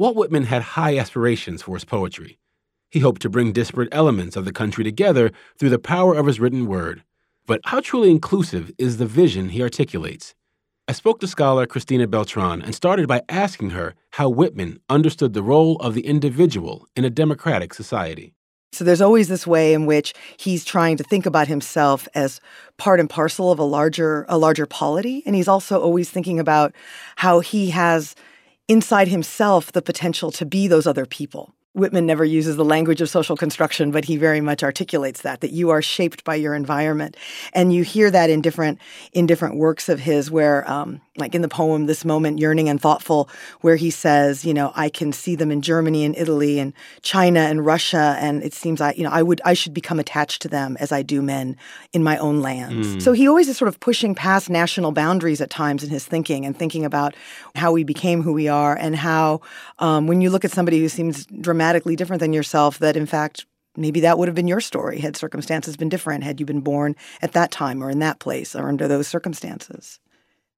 Walt Whitman had high aspirations for his poetry. He hoped to bring disparate elements of the country together through the power of his written word. But how truly inclusive is the vision he articulates? I spoke to scholar Cristina Beltran and started by asking her how Whitman understood the role of the individual in a democratic society. So there's always this way in which he's trying to think about himself as part and parcel of a larger a larger polity and he's also always thinking about how he has inside himself the potential to be those other people. Whitman never uses the language of social construction, but he very much articulates that that you are shaped by your environment, and you hear that in different in different works of his, where um, like in the poem "This Moment, Yearning and Thoughtful," where he says, you know, I can see them in Germany and Italy and China and Russia, and it seems I, you know, I would I should become attached to them as I do men in my own lands. Mm. So he always is sort of pushing past national boundaries at times in his thinking and thinking about how we became who we are and how um, when you look at somebody who seems dramatic dramatically different than yourself that in fact maybe that would have been your story had circumstances been different had you been born at that time or in that place or under those circumstances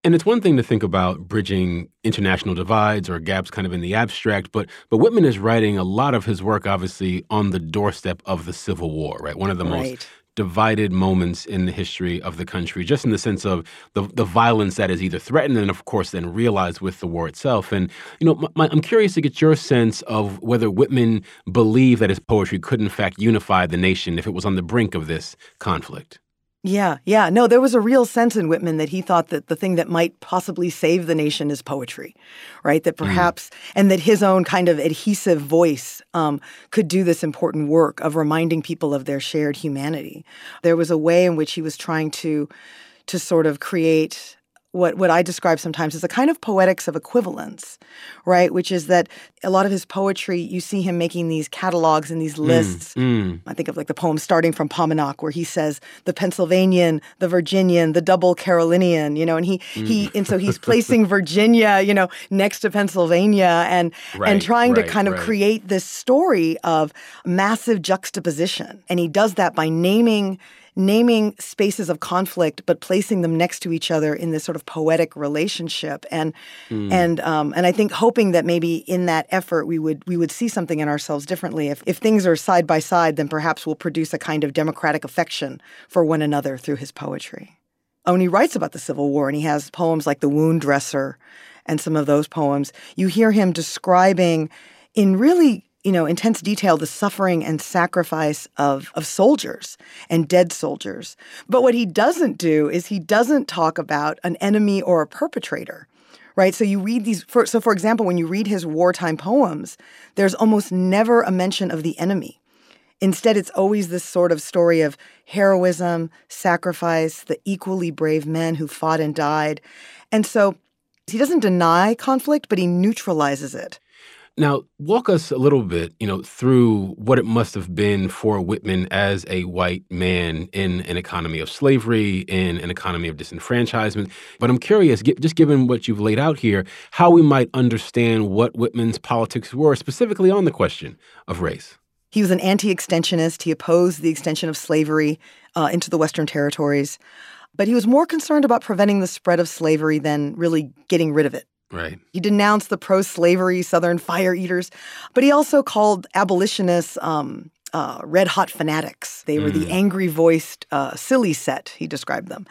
and it's one thing to think about bridging international divides or gaps kind of in the abstract, but but Whitman is writing a lot of his work obviously on the doorstep of the Civil War, right? One of the right. most divided moments in the history of the country, just in the sense of the, the violence that is either threatened and, of course, then realized with the war itself. And, you know, my, I'm curious to get your sense of whether Whitman believed that his poetry could, in fact, unify the nation if it was on the brink of this conflict. Yeah, yeah. No, there was a real sense in Whitman that he thought that the thing that might possibly save the nation is poetry, right? That mm. perhaps, mm. and that his own kind of adhesive voice um, could do this important work of reminding people of their shared humanity. There was a way in which he was trying to to sort of create what what I describe sometimes as a kind of poetics of equivalence, right? Which is that a lot of his poetry, you see him making these catalogs and these mm, lists. Mm, mm. I think of like the poem starting from Paumanok, where he says the Pennsylvanian, the Virginian, the double Carolinian, you know, and he mm. he and so he's placing Virginia, you know, next to Pennsylvania and right, and trying right, to kind of right. create this story of massive juxtaposition. And he does that by naming naming spaces of conflict but placing them next to each other in this sort of poetic relationship and mm. and um, and I think hoping that maybe in that effort we would we would see something in ourselves differently if if things are side by side then perhaps we'll produce a kind of democratic affection for one another through his poetry. When he writes about the Civil War and he has poems like The Wound Dresser and some of those poems, you hear him describing in really you know, intense detail the suffering and sacrifice of, of soldiers and dead soldiers. But what he doesn't do is he doesn't talk about an enemy or a perpetrator, right? So you read these, for, so for example, when you read his wartime poems, there's almost never a mention of the enemy. Instead, it's always this sort of story of heroism, sacrifice, the equally brave men who fought and died. And so he doesn't deny conflict, but he neutralizes it. Now, walk us a little bit, you know, through what it must have been for Whitman as a white man in an economy of slavery, in an economy of disenfranchisement. But I'm curious, just given what you've laid out here, how we might understand what Whitman's politics were, specifically on the question of race. He was an anti-extensionist. He opposed the extension of slavery uh, into the Western territories, but he was more concerned about preventing the spread of slavery than really getting rid of it. Right. He denounced the pro slavery Southern fire eaters, but he also called abolitionists um, uh, red hot fanatics. They were mm. the angry voiced, uh, silly set, he described them.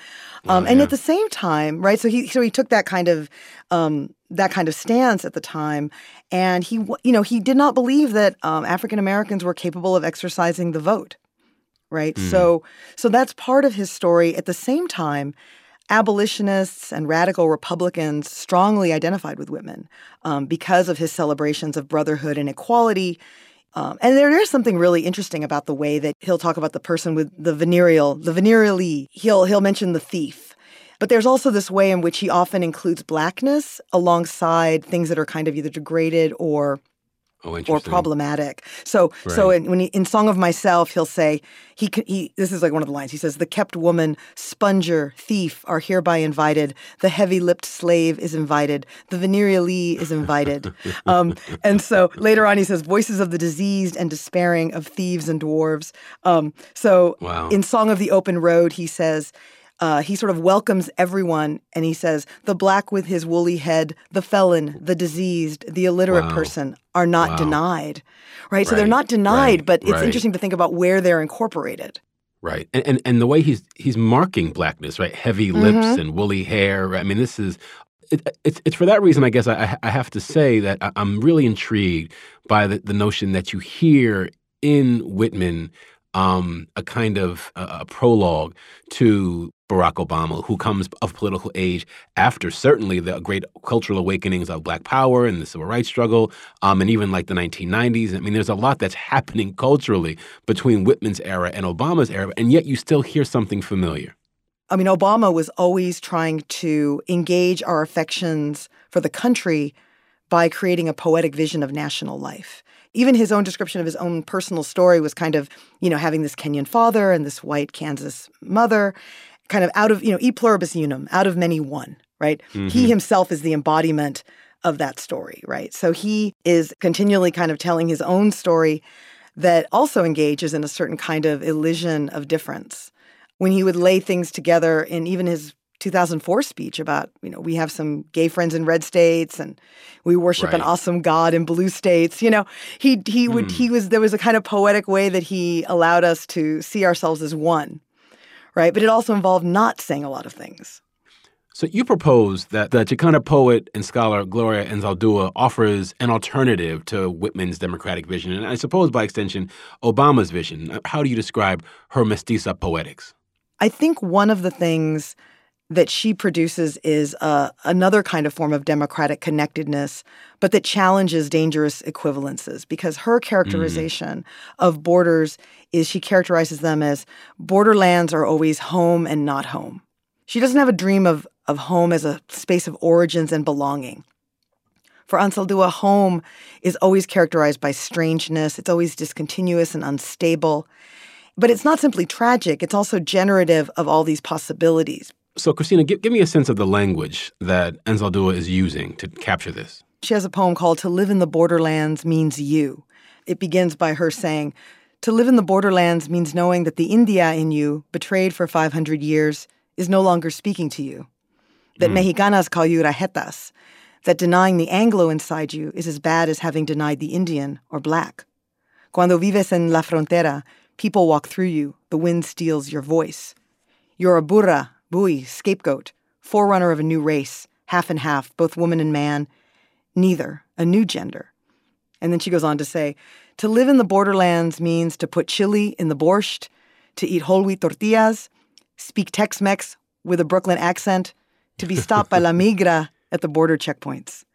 Um, and yeah. at the same time, right, so he, so he took that kind of, um, that kind of stance at the time. And he, you know, he did not believe that um, African Americans were capable of exercising the vote right mm. so so that's part of his story at the same time abolitionists and radical Republicans strongly identified with Whitman um, because of his celebrations of brotherhood and equality. Um, and there is something really interesting about the way that he'll talk about the person with the venereal, the venerealee. He'll he'll mention the thief, but there's also this way in which he often includes blackness alongside things that are kind of either degraded or Oh, or problematic. So, right. so in, when he, in Song of Myself, he'll say he he. This is like one of the lines. He says, "The kept woman, sponger, thief are hereby invited. The heavy-lipped slave is invited. The venerealee is invited." um, and so later on, he says, "Voices of the diseased and despairing of thieves and dwarves." Um, so, wow. in Song of the Open Road, he says. Uh, he sort of welcomes everyone and he says, The black with his woolly head, the felon, the diseased, the illiterate wow. person are not wow. denied. Right? right? So they're not denied, right. but it's right. interesting to think about where they're incorporated. Right. And, and and the way he's he's marking blackness, right? Heavy lips mm-hmm. and woolly hair. I mean, this is it, it's it's for that reason, I guess, I, I have to say that I'm really intrigued by the, the notion that you hear in Whitman um, a kind of uh, a prologue to Barack Obama, who comes of political age after certainly the great cultural awakenings of Black Power and the Civil Rights struggle, um, and even like the 1990s. I mean, there's a lot that's happening culturally between Whitman's era and Obama's era, and yet you still hear something familiar. I mean, Obama was always trying to engage our affections for the country by creating a poetic vision of national life. Even his own description of his own personal story was kind of, you know, having this Kenyan father and this white Kansas mother, kind of out of, you know, e pluribus unum, out of many one, right? Mm-hmm. He himself is the embodiment of that story, right? So he is continually kind of telling his own story that also engages in a certain kind of elision of difference when he would lay things together in even his 2004 speech about, you know, we have some gay friends in red states and we worship right. an awesome God in blue states. You know, he he would mm. he was there was a kind of poetic way that he allowed us to see ourselves as one. Right? But it also involved not saying a lot of things. So you propose that the Chicana poet and scholar Gloria Anzaldúa offers an alternative to Whitman's democratic vision, and I suppose by extension, Obama's vision. How do you describe her mestiza poetics? I think one of the things that she produces is uh, another kind of form of democratic connectedness, but that challenges dangerous equivalences because her characterization mm. of borders is she characterizes them as borderlands are always home and not home. She doesn't have a dream of, of home as a space of origins and belonging. For Anzaldúa, home is always characterized by strangeness, it's always discontinuous and unstable. But it's not simply tragic, it's also generative of all these possibilities. So, Cristina, give, give me a sense of the language that Anzaldúa is using to capture this. She has a poem called To Live in the Borderlands Means You. It begins by her saying, To live in the borderlands means knowing that the India in you, betrayed for 500 years, is no longer speaking to you. That mm. Mexicanas call you rajetas. That denying the Anglo inside you is as bad as having denied the Indian or black. Cuando vives en la frontera, People walk through you, the wind steals your voice. You're a burra, buey, scapegoat, forerunner of a new race, half and half, both woman and man, neither, a new gender. And then she goes on to say, to live in the borderlands means to put chili in the borscht, to eat whole wheat tortillas, speak Tex Mex with a Brooklyn accent, to be stopped by La Migra at the border checkpoints.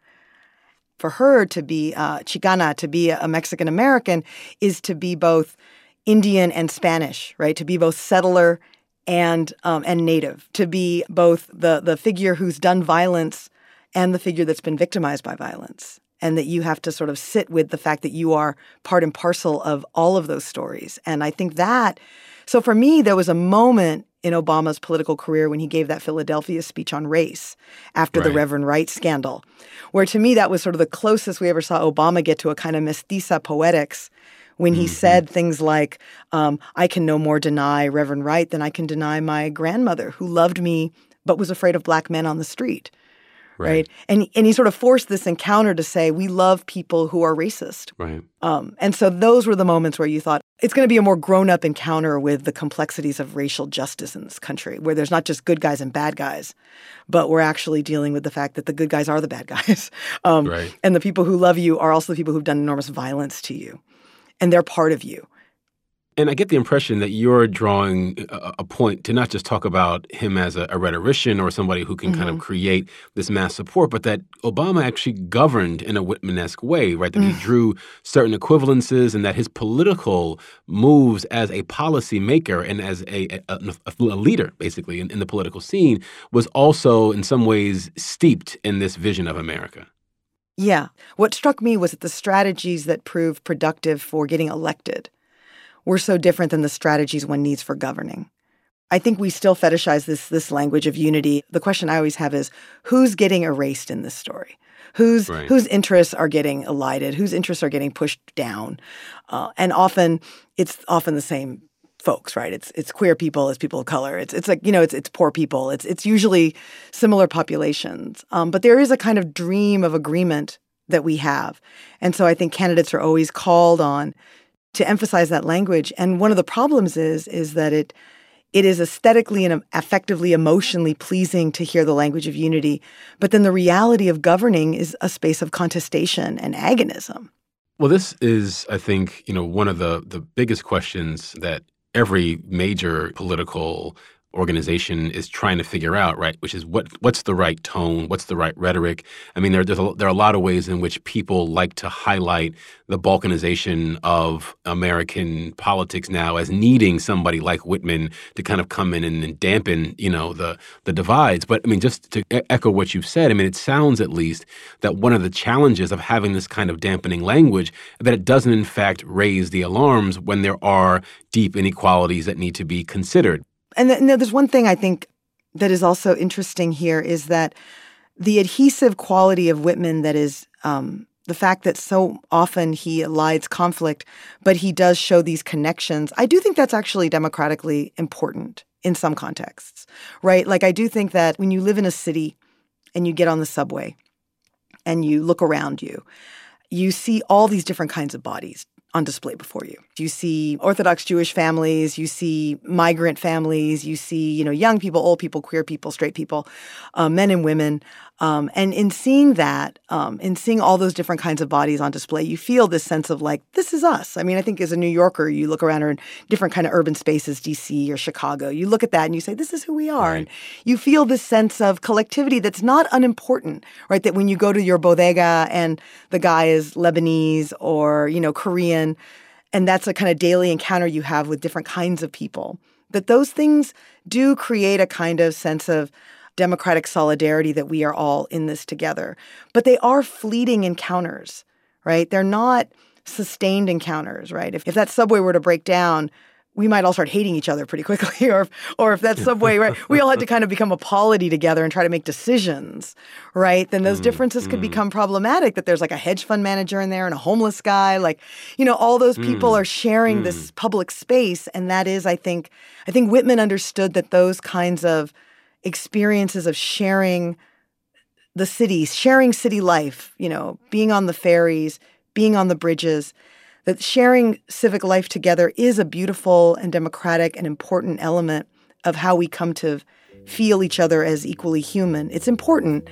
For her to be uh, Chicana, to be a Mexican American, is to be both Indian and Spanish, right? To be both settler and um, and native, to be both the the figure who's done violence and the figure that's been victimized by violence, and that you have to sort of sit with the fact that you are part and parcel of all of those stories. And I think that, so for me, there was a moment in Obama's political career when he gave that Philadelphia speech on race after right. the Reverend Wright scandal, where to me that was sort of the closest we ever saw Obama get to a kind of mestiza poetics when he mm-hmm. said things like, um, I can no more deny Reverend Wright than I can deny my grandmother who loved me but was afraid of black men on the street. Right. right. And and he sort of forced this encounter to say we love people who are racist. Right. Um, and so those were the moments where you thought it's going to be a more grown up encounter with the complexities of racial justice in this country, where there's not just good guys and bad guys, but we're actually dealing with the fact that the good guys are the bad guys, um, right. and the people who love you are also the people who've done enormous violence to you and they're part of you. And I get the impression that you're drawing a, point to not just talk about him as a, a rhetorician or somebody who can mm-hmm. kind of mm-hmm. create this mass support, but that Obama actually governed in a Whitman-esque way, right? That mm. he drew certain equivalences and that his political moves as a policymaker and as a, a, a leader, basically, in, in the political scene was also in some ways steeped in this vision of America. Yeah. What struck me was that the strategies that proved productive for getting elected were so different than the strategies one needs for governing. I think we still fetishize this this language of unity. The question I always have is who's getting erased in this story? Whose right. whose interests are getting elided? Whose interests are getting pushed down? Uh, and often it's often the same folks, right? It's it's queer people, it's people of color, it's it's like you know, it's it's poor people, it's it's usually similar populations. Um, but there is a kind of dream of agreement that we have, and so I think candidates are always called on to emphasize that language. And one of the problems is is that it it is aesthetically and affectively, emotionally pleasing to hear the language of unity. But then the reality of governing is a space of contestation and agonism. Well, this is, I think, you know, one of the the biggest questions that every major political organization is trying to figure out, right? Which is what what's the right tone, what's the right rhetoric. I mean, there, there's a, there are a lot of ways in which people like to highlight the balkanization of American politics now as needing somebody like Whitman to kind of come in and, and dampen, you know, the the divides. But I mean, just to echo what you've said, I mean, it sounds at least that one of the challenges of having this kind of dampening language that it doesn't in fact raise the alarms when there are deep inequalities that need to be considered and, th- and there's one thing I think that is also interesting here is that the adhesive quality of Whitman that is um, the fact that so often he elides conflict, but he does show these connections. I do think that's actually democratically important in some contexts, right? Like, I do think that when you live in a city and you get on the subway and you look around you, you see all these different kinds of bodies on display before you. You see Orthodox Jewish families, you see migrant families, you see, you know, young people, old people, queer people, straight people, uh, men and women. Um, and in seeing that, um, in seeing all those different kinds of bodies on display, you feel this sense of like, this is us. I mean, I think as a New Yorker, you look around in different kind of urban spaces, DC or Chicago, you look at that and you say, this is who we are. Right. And you feel this sense of collectivity that's not unimportant, right? That when you go to your bodega and the guy is Lebanese or, you know, Korean, and that's a kind of daily encounter you have with different kinds of people, that those things do create a kind of sense of democratic solidarity that we are all in this together. But they are fleeting encounters, right? They're not sustained encounters, right? If, if that subway were to break down, we might all start hating each other pretty quickly. or, if, or if that subway, right, we all had to kind of become a polity together and try to make decisions, right? Then those mm, differences mm. could become problematic. That there's like a hedge fund manager in there and a homeless guy, like you know, all those people mm, are sharing this mm. public space, and that is, I think, I think Whitman understood that those kinds of experiences of sharing the city, sharing city life, you know, being on the ferries, being on the bridges, that sharing civic life together is a beautiful and democratic and important element of how we come to feel each other as equally human. It's important,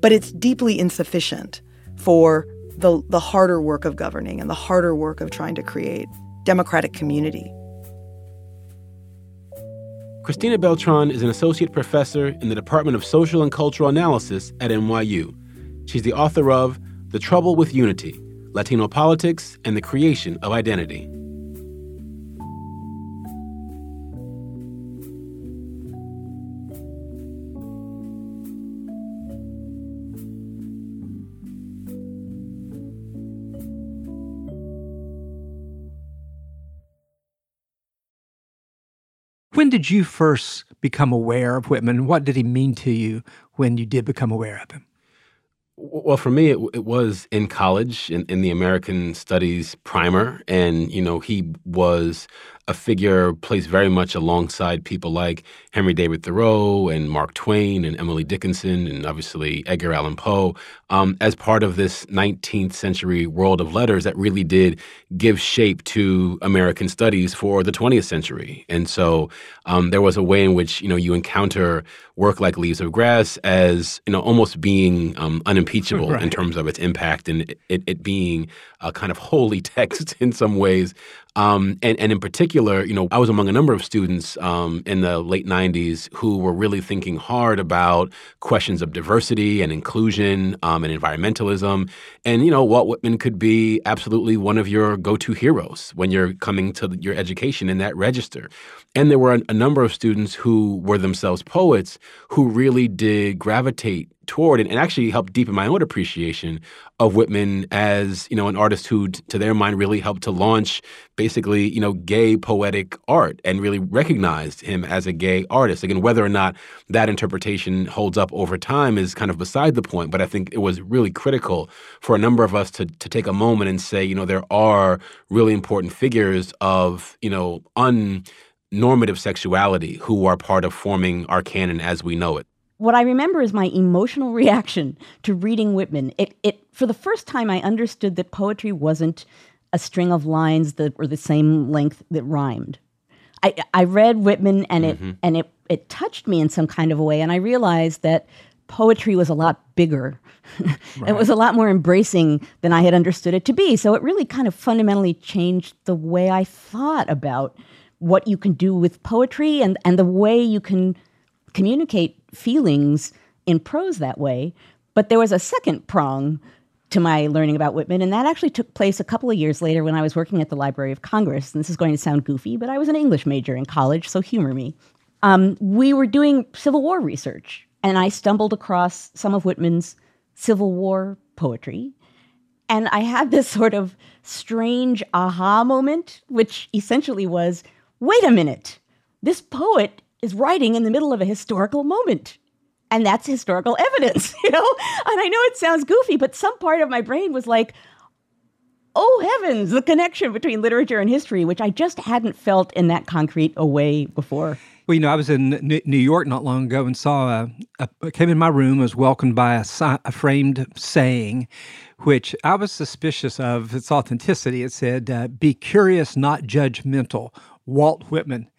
but it's deeply insufficient for the, the harder work of governing and the harder work of trying to create democratic community. Cristina Beltran is an associate professor in the Department of Social and Cultural Analysis at NYU. She's the author of The Trouble with Unity Latino Politics and the Creation of Identity. When did you first become aware of Whitman? What did he mean to you when you did become aware of him? Well, for me, it, it was in college in, in the American Studies primer. And, you know, he was a figure placed very much alongside people like Henry David Thoreau and Mark Twain and Emily Dickinson and obviously Edgar Allan Poe um, as part of this 19th century world of letters that really did give shape to American studies for the 20th century. And so um, there was a way in which you know you encounter work like Leaves of Grass as you know almost being um, unimpeachable right. in terms of its impact and it, it being a kind of holy text in some ways um, and, and in particular, you know, I was among a number of students um, in the late 90s who were really thinking hard about questions of diversity and inclusion um, and environmentalism. And, you know, Walt Whitman could be absolutely one of your go to heroes when you're coming to your education in that register. And there were a, a number of students who were themselves poets who really did gravitate toward and, and actually helped deepen my own appreciation of Whitman as, you know, an artist who, t- to their mind, really helped to launch basically, you know, gay poetic art and really recognized him as a gay artist. Again, whether or not that interpretation holds up over time is kind of beside the point, but I think it was really critical for a number of us to, to take a moment and say, you know, there are really important figures of, you know, unnormative sexuality who are part of forming our canon as we know it what I remember is my emotional reaction to reading Whitman. It, it, for the first time, I understood that poetry wasn't a string of lines that were the same length that rhymed. I, I read Whitman and it, mm-hmm. and it, it touched me in some kind of a way, and I realized that poetry was a lot bigger. right. It was a lot more embracing than I had understood it to be. So it really kind of fundamentally changed the way I thought about what you can do with poetry and, and the way you can communicate feelings in prose that way. But there was a second prong to my learning about Whitman, and that actually took place a couple of years later when I was working at the Library of Congress. And this is going to sound goofy, but I was an English major in college, so humor me. Um, we were doing Civil War research, and I stumbled across some of Whitman's Civil War poetry. And I had this sort of strange aha moment, which essentially was wait a minute, this poet is writing in the middle of a historical moment. And that's historical evidence, you know? And I know it sounds goofy, but some part of my brain was like, oh heavens, the connection between literature and history, which I just hadn't felt in that concrete a way before. Well, you know, I was in New York not long ago and saw a, a came in my room, was welcomed by a, a, framed saying, which I was suspicious of its authenticity. It said, uh, "Be curious, not judgmental." Walt Whitman.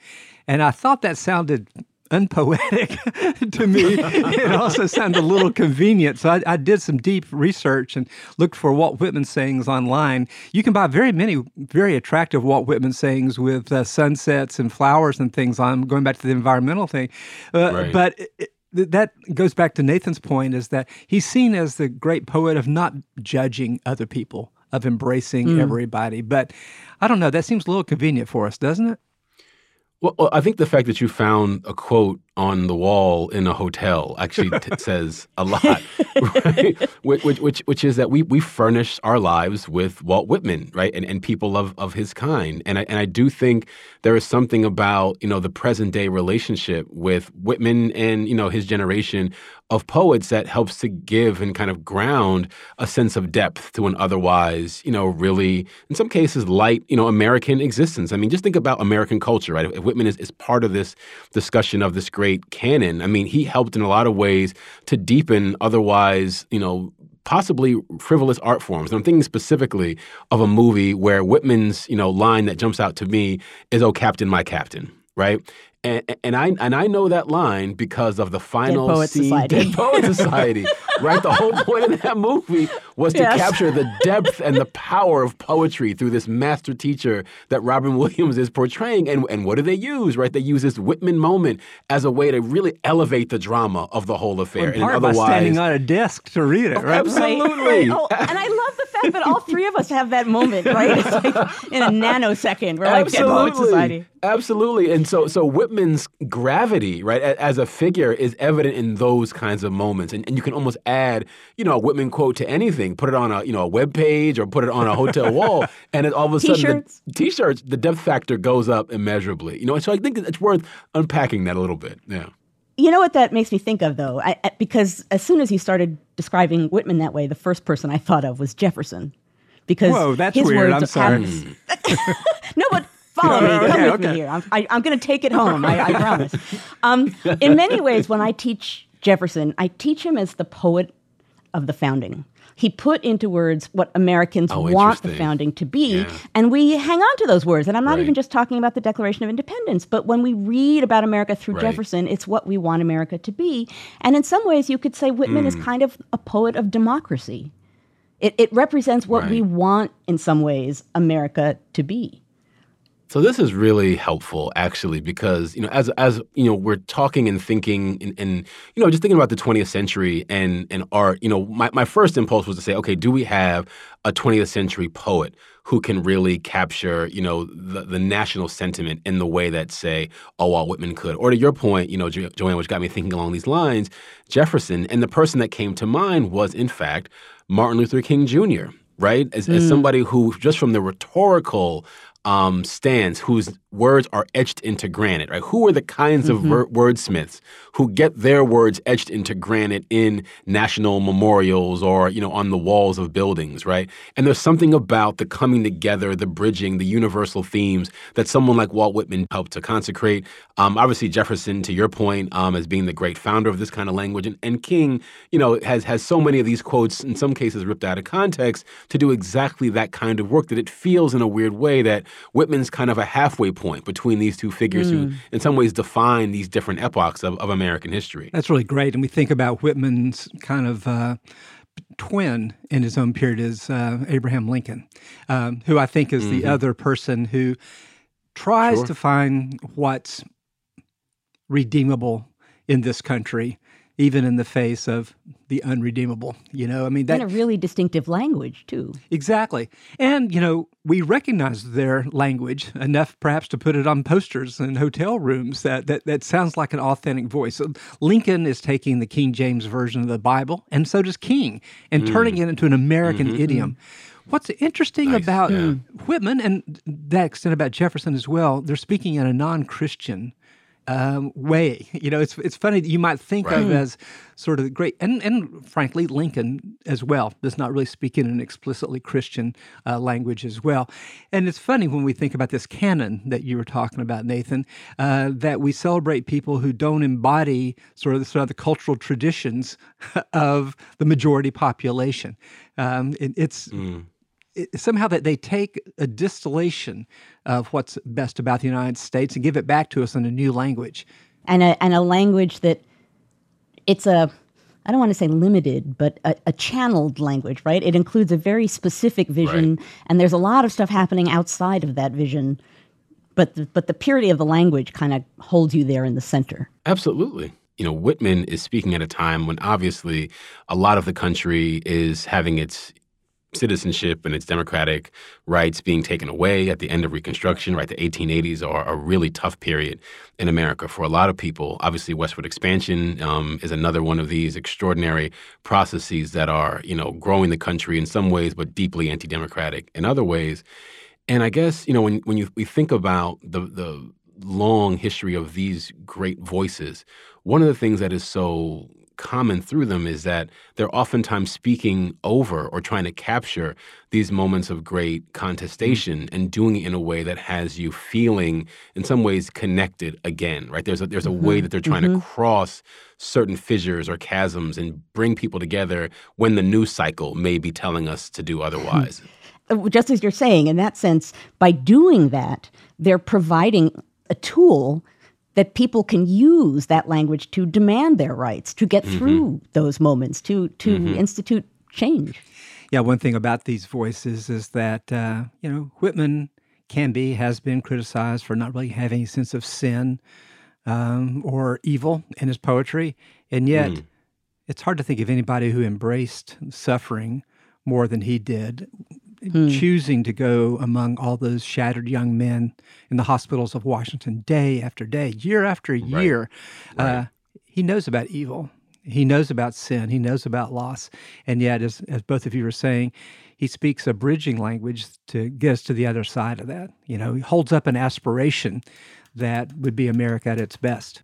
And I thought that sounded unpoetic to me. it also sounded a little convenient. So I, I, did some deep research and looked for Walt Whitman sayings online. You can buy very many very attractive Walt Whitman sayings with uh, sunsets and flowers and things on, going back to the environmental thing. Uh, right. But it, that goes back to Nathan's point is that he's seen as the great poet of not judging other people, of embracing mm. everybody. But I don't know, that seems a little convenient for us, doesn't it? Well, I think the fact that you found a quote on the wall in a hotel actually t- says a lot, right? which, which, which is that we we furnish our lives with Walt Whitman, right, and and people of of his kind, and I and I do think there is something about you know the present day relationship with Whitman and you know his generation of poets that helps to give and kind of ground a sense of depth to an otherwise you know really in some cases light you know American existence. I mean, just think about American culture, right? If Whitman is, is part of this discussion of this great canon. I mean, he helped in a lot of ways to deepen otherwise, you know, possibly frivolous art forms. And I'm thinking specifically of a movie where Whitman's, you know, line that jumps out to me is "Oh Captain, my Captain." Right, and, and I and I know that line because of the final Dead Poet scene, Society. Dead Poet Society. right, the whole point of that movie was to yes. capture the depth and the power of poetry through this master teacher that Robin Williams is portraying. And and what do they use? Right, they use this Whitman moment as a way to really elevate the drama of the whole affair. Well, part and otherwise, by standing on a desk to read it. Right, absolutely. Right, right. Oh, and I love fact all three of us have that moment. Right, it's like in a nanosecond. We're like Society. Absolutely. And so so Whitman's gravity, right, as a figure is evident in those kinds of moments. And, and you can almost add, you know, a Whitman quote to anything, put it on a, you know, a web page or put it on a hotel wall, and it, all of a sudden t-shirts. the t-shirts, the depth factor goes up immeasurably. You know, so I think it's worth unpacking that a little bit. Yeah. You know what that makes me think of, though? I, because as soon as you started describing Whitman that way, the first person I thought of was Jefferson. Because Whoa, that's his weird. Words I'm sorry. no, but Follow me. Come okay, with okay. me here. I'm, I, am going to take it home. I, I promise. Um, in many ways, when I teach Jefferson, I teach him as the poet of the founding. He put into words what Americans oh, want the founding to be, yeah. and we hang on to those words. And I'm not right. even just talking about the Declaration of Independence, but when we read about America through right. Jefferson, it's what we want America to be. And in some ways, you could say Whitman mm. is kind of a poet of democracy. It, it represents what right. we want, in some ways, America to be. So this is really helpful, actually, because you know, as as you know, we're talking and thinking, and, and you know, just thinking about the 20th century and and art. You know, my my first impulse was to say, okay, do we have a 20th century poet who can really capture, you know, the, the national sentiment in the way that, say, Walt Whitman could. Or to your point, you know, jo- Joanne, which got me thinking along these lines, Jefferson. And the person that came to mind was, in fact, Martin Luther King Jr., right? As, mm. as somebody who, just from the rhetorical um, stance, whose words are etched into granite, right? Who are the kinds mm-hmm. of ver- wordsmiths who get their words etched into granite in national memorials or, you know, on the walls of buildings, right? And there's something about the coming together, the bridging, the universal themes that someone like Walt Whitman helped to consecrate. Um, obviously, Jefferson, to your point, um, as being the great founder of this kind of language, and, and King, you know, has has so many of these quotes, in some cases ripped out of context, to do exactly that kind of work that it feels in a weird way that Whitman's kind of a halfway point point between these two figures mm. who, in some ways, define these different epochs of, of American history. That's really great. And we think about Whitman's kind of. Uh, twin in his own period is uh, Abraham Lincoln, um, who I think is mm-hmm. the other person who tries sure. to find what's redeemable in this country even in the face of the unredeemable. You know, I mean, that. In a really distinctive language, too. Exactly. And, you know, we recognize their language enough perhaps to put it on posters in hotel rooms that, that, that sounds like an authentic voice. So Lincoln is taking the King James Version of the Bible, and so does King, and mm. turning it into an American mm-hmm. idiom. What's interesting nice. about yeah. Whitman and that extent about Jefferson as well, they're speaking in a non Christian um, way. You know, it's it's funny that you might think right. of as sort of great, and and frankly, Lincoln as well does not really speak in an explicitly Christian uh, language as well. And it's funny when we think about this canon that you were talking about, Nathan, uh, that we celebrate people who don't embody sort of the, sort of the cultural traditions of the majority population. Um, it, it's mm somehow that they take a distillation of what's best about the United States and give it back to us in a new language. And a, and a language that it's a, I don't want to say limited, but a, a channeled language, right? It includes a very specific vision, right. and there's a lot of stuff happening outside of that vision. But the, but the purity of the language kind of holds you there in the center. Absolutely you know, Whitman is speaking at a time when obviously a lot of the country is having its citizenship and its democratic rights being taken away at the end of Reconstruction, right? The 1880s are a really tough period in America for a lot of people. Obviously, westward expansion um, is another one of these extraordinary processes that are, you know, growing the country in some ways, but deeply anti-democratic in other ways. And I guess, you know, when when you we think about the the long history of these great voices, one of the things that is so common through them is that they're oftentimes speaking over or trying to capture these moments of great contestation mm-hmm. and doing it in a way that has you feeling in some ways connected again right there's a there's a mm-hmm. way that they're trying mm-hmm. to cross certain fissures or chasms and bring people together when the news cycle may be telling us to do otherwise uh, just as you're saying in that sense by doing that they're providing a tool that people can use that language to demand their rights, to get mm-hmm. through those moments, to to mm-hmm. institute change. Yeah, one thing about these voices is that uh, you know Whitman can be has been criticized for not really having a sense of sin um, or evil in his poetry, and yet mm. it's hard to think of anybody who embraced suffering more than he did hmm. choosing to go among all those shattered young men in the hospitals of Washington day after day, year after year. Right. Uh, he knows about evil. He knows about sin. He knows about loss. And yet, as, as both of you were saying, he speaks a bridging language to get us to the other side of that. You know, he holds up an aspiration that would be America at its best.